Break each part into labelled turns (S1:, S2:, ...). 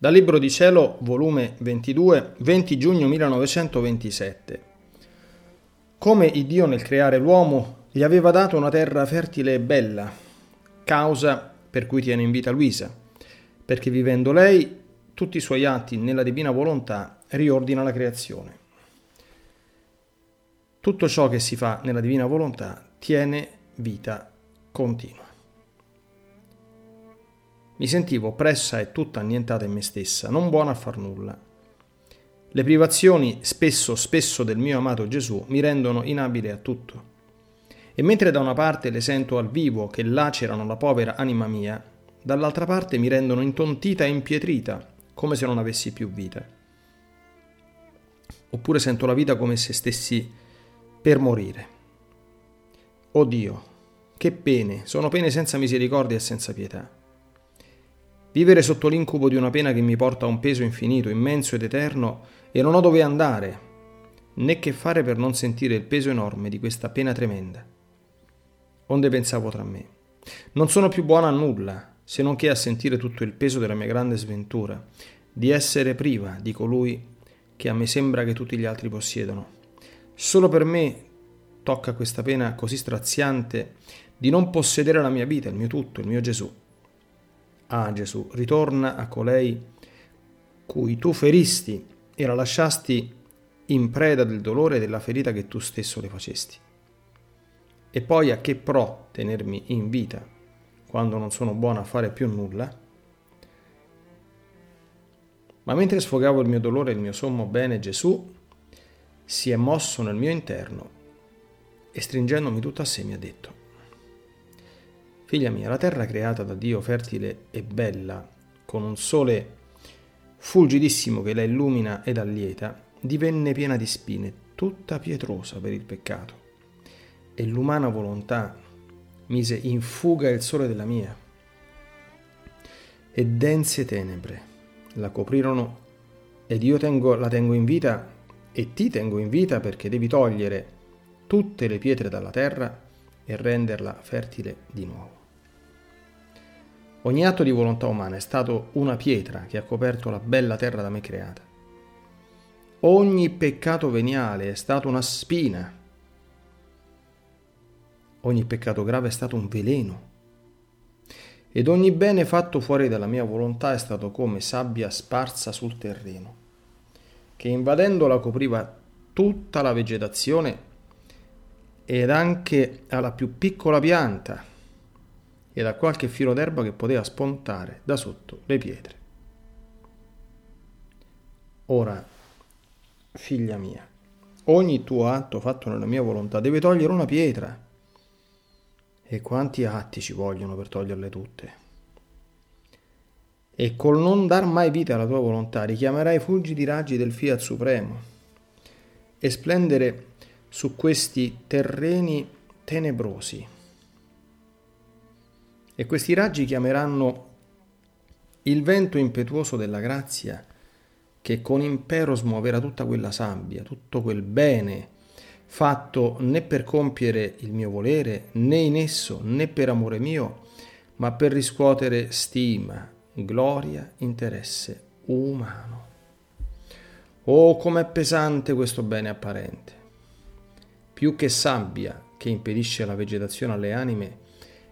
S1: Dal Libro di Cielo, volume 22, 20 giugno 1927. Come il Dio nel creare l'uomo gli aveva dato una terra fertile e bella, causa per cui tiene in vita Luisa, perché vivendo lei, tutti i suoi atti nella divina volontà riordina la creazione. Tutto ciò che si fa nella divina volontà tiene vita continua. Mi sentivo oppressa e tutta annientata in me stessa, non buona a far nulla. Le privazioni, spesso, spesso del mio amato Gesù, mi rendono inabile a tutto. E mentre da una parte le sento al vivo che lacerano la povera anima mia, dall'altra parte mi rendono intontita e impietrita, come se non avessi più vita. Oppure sento la vita come se stessi per morire. Oh Dio, che pene, sono pene senza misericordia e senza pietà. Vivere sotto l'incubo di una pena che mi porta a un peso infinito, immenso ed eterno, e non ho dove andare, né che fare per non sentire il peso enorme di questa pena tremenda. Onde pensavo tra me. Non sono più buona a nulla, se non che a sentire tutto il peso della mia grande sventura, di essere priva di colui che a me sembra che tutti gli altri possiedono. Solo per me tocca questa pena così straziante di non possedere la mia vita, il mio tutto, il mio Gesù. Ah Gesù, ritorna a colei cui tu feristi e la lasciasti in preda del dolore e della ferita che tu stesso le facesti. E poi a che pro tenermi in vita quando non sono buona a fare più nulla? Ma mentre sfogavo il mio dolore e il mio sommo bene, Gesù si è mosso nel mio interno e stringendomi tutto a sé mi ha detto, Figlia mia, la terra creata da Dio fertile e bella, con un sole fulgidissimo che la illumina ed allieta, divenne piena di spine, tutta pietrosa per il peccato. E l'umana volontà mise in fuga il sole della mia. E dense tenebre la coprirono ed io tengo, la tengo in vita e ti tengo in vita perché devi togliere tutte le pietre dalla terra e renderla fertile di nuovo. Ogni atto di volontà umana è stato una pietra che ha coperto la bella terra da me creata. Ogni peccato veniale è stato una spina. Ogni peccato grave è stato un veleno. Ed ogni bene fatto fuori dalla mia volontà è stato come sabbia sparsa sul terreno, che invadendola copriva tutta la vegetazione ed anche alla più piccola pianta e da qualche filo d'erba che poteva spuntare da sotto le pietre. Ora, figlia mia, ogni tuo atto fatto nella mia volontà deve togliere una pietra. E quanti atti ci vogliono per toglierle tutte? E col non dar mai vita alla tua volontà richiamerai i fulgidi raggi del Fiat Supremo e splendere su questi terreni tenebrosi e questi raggi chiameranno il vento impetuoso della grazia che con impero smuoverà tutta quella sabbia, tutto quel bene fatto né per compiere il mio volere, né in esso, né per amore mio, ma per riscuotere stima, gloria, interesse umano. Oh, com'è pesante questo bene apparente! Più che sabbia che impedisce la vegetazione alle anime,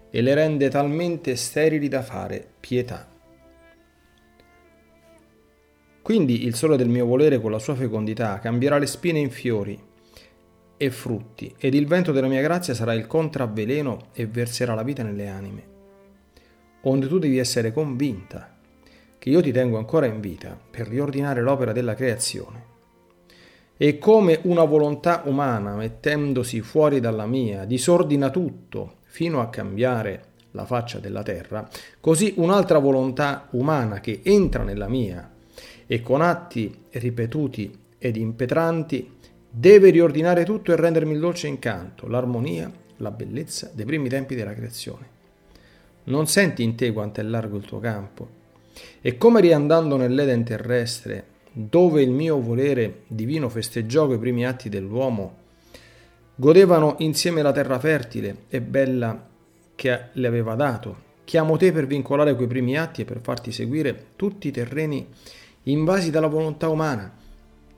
S1: e le rende talmente sterili da fare pietà. Quindi il sole del mio volere con la sua fecondità cambierà le spine in fiori e frutti, ed il vento della mia grazia sarà il contravveleno e verserà la vita nelle anime. Onde tu devi essere convinta che io ti tengo ancora in vita per riordinare l'opera della creazione. E come una volontà umana, mettendosi fuori dalla mia, disordina tutto fino a cambiare la faccia della terra, così un'altra volontà umana che entra nella mia e con atti ripetuti ed impetranti deve riordinare tutto e rendermi il dolce incanto, l'armonia, la bellezza dei primi tempi della creazione. Non senti in te quanto è largo il tuo campo e come riandando nell'Eden terrestre, dove il mio volere divino festeggiò quei primi atti dell'uomo, Godevano insieme la terra fertile e bella che le aveva dato, chiamo te per vincolare quei primi atti e per farti seguire tutti i terreni invasi dalla volontà umana,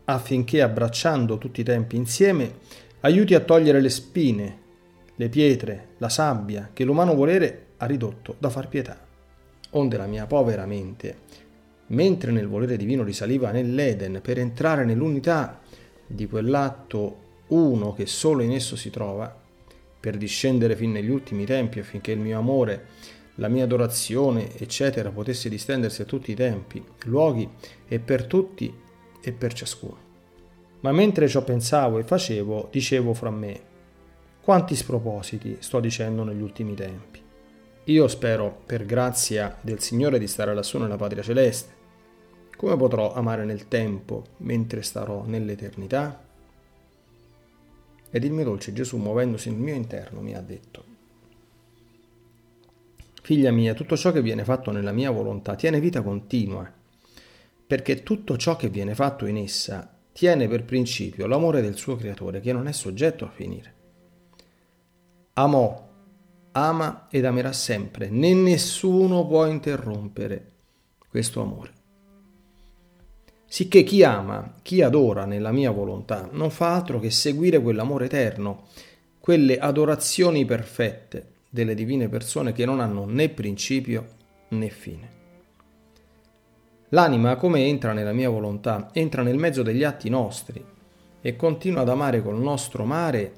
S1: affinché abbracciando tutti i tempi insieme aiuti a togliere le spine, le pietre, la sabbia che l'umano volere ha ridotto da far pietà. Onde la mia povera mente, mentre nel volere divino risaliva nell'Eden per entrare nell'unità di quell'atto uno che solo in esso si trova, per discendere fin negli ultimi tempi affinché il mio amore, la mia adorazione, eccetera, potesse distendersi a tutti i tempi, luoghi e per tutti e per ciascuno. Ma mentre ciò pensavo e facevo, dicevo fra me, quanti spropositi sto dicendo negli ultimi tempi. Io spero, per grazia del Signore, di stare lassù nella patria celeste. Come potrò amare nel tempo mentre starò nell'eternità? Ed il mio dolce Gesù, muovendosi nel mio interno, mi ha detto, Figlia mia, tutto ciò che viene fatto nella mia volontà tiene vita continua, perché tutto ciò che viene fatto in essa tiene per principio l'amore del suo creatore, che non è soggetto a finire. Amò ama ed amerà sempre, né nessuno può interrompere questo amore. Sicché chi ama, chi adora nella mia volontà, non fa altro che seguire quell'amore eterno, quelle adorazioni perfette delle divine persone che non hanno né principio né fine. L'anima, come entra nella mia volontà, entra nel mezzo degli atti nostri e continua ad amare col nostro mare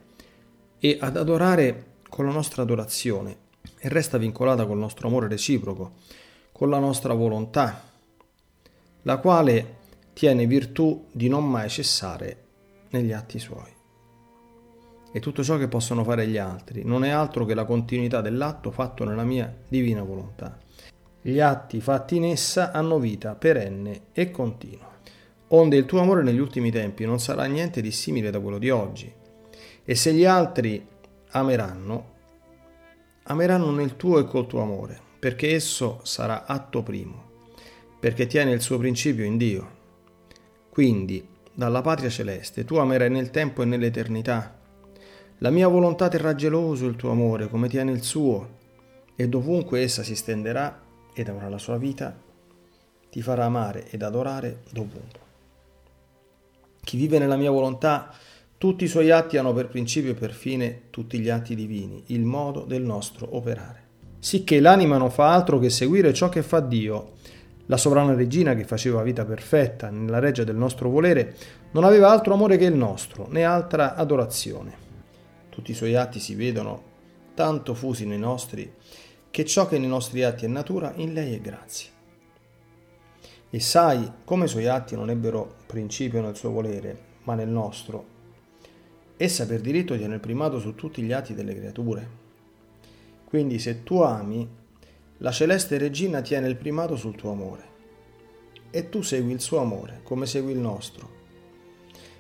S1: e ad adorare con la nostra adorazione e resta vincolata col nostro amore reciproco, con la nostra volontà, la quale tiene virtù di non mai cessare negli atti suoi. E tutto ciò che possono fare gli altri non è altro che la continuità dell'atto fatto nella mia divina volontà. Gli atti fatti in essa hanno vita perenne e continua. Onde il tuo amore negli ultimi tempi non sarà niente di simile da quello di oggi. E se gli altri ameranno, ameranno nel tuo e col tuo amore, perché esso sarà atto primo, perché tiene il suo principio in Dio. Quindi, dalla patria celeste, tu amerai nel tempo e nell'eternità. La mia volontà terrà geloso il tuo amore, come tiene il suo, e dovunque essa si stenderà ed avrà la sua vita, ti farà amare ed adorare dovunque. Chi vive nella mia volontà tutti i suoi atti hanno per principio e per fine tutti gli atti divini, il modo del nostro operare. Sicché l'anima non fa altro che seguire ciò che fa Dio. La sovrana regina che faceva vita perfetta nella reggia del nostro volere non aveva altro amore che il nostro, né altra adorazione. Tutti i suoi atti si vedono tanto fusi nei nostri che ciò che nei nostri atti è natura in lei è grazia. E sai come i suoi atti non ebbero principio nel suo volere, ma nel nostro, Essa per diritto tiene il primato su tutti gli atti delle creature. Quindi se tu ami, la celeste regina tiene il primato sul tuo amore. E tu segui il suo amore, come segui il nostro.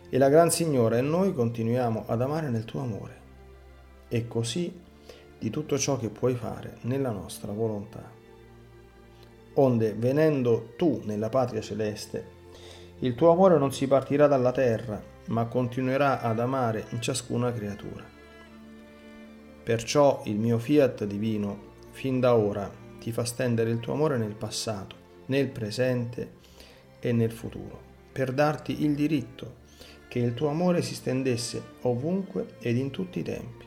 S1: E la Gran Signora e noi continuiamo ad amare nel tuo amore. E così di tutto ciò che puoi fare nella nostra volontà. Onde, venendo tu nella patria celeste, il tuo amore non si partirà dalla terra, ma continuerà ad amare in ciascuna creatura. Perciò il mio fiat divino, fin da ora, ti fa stendere il tuo amore nel passato, nel presente e nel futuro, per darti il diritto che il tuo amore si stendesse ovunque ed in tutti i tempi,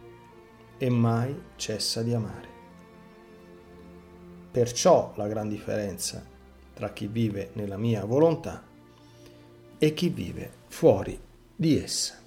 S1: e mai cessa di amare. Perciò la gran differenza tra chi vive nella mia volontà e chi vive fuori di essa.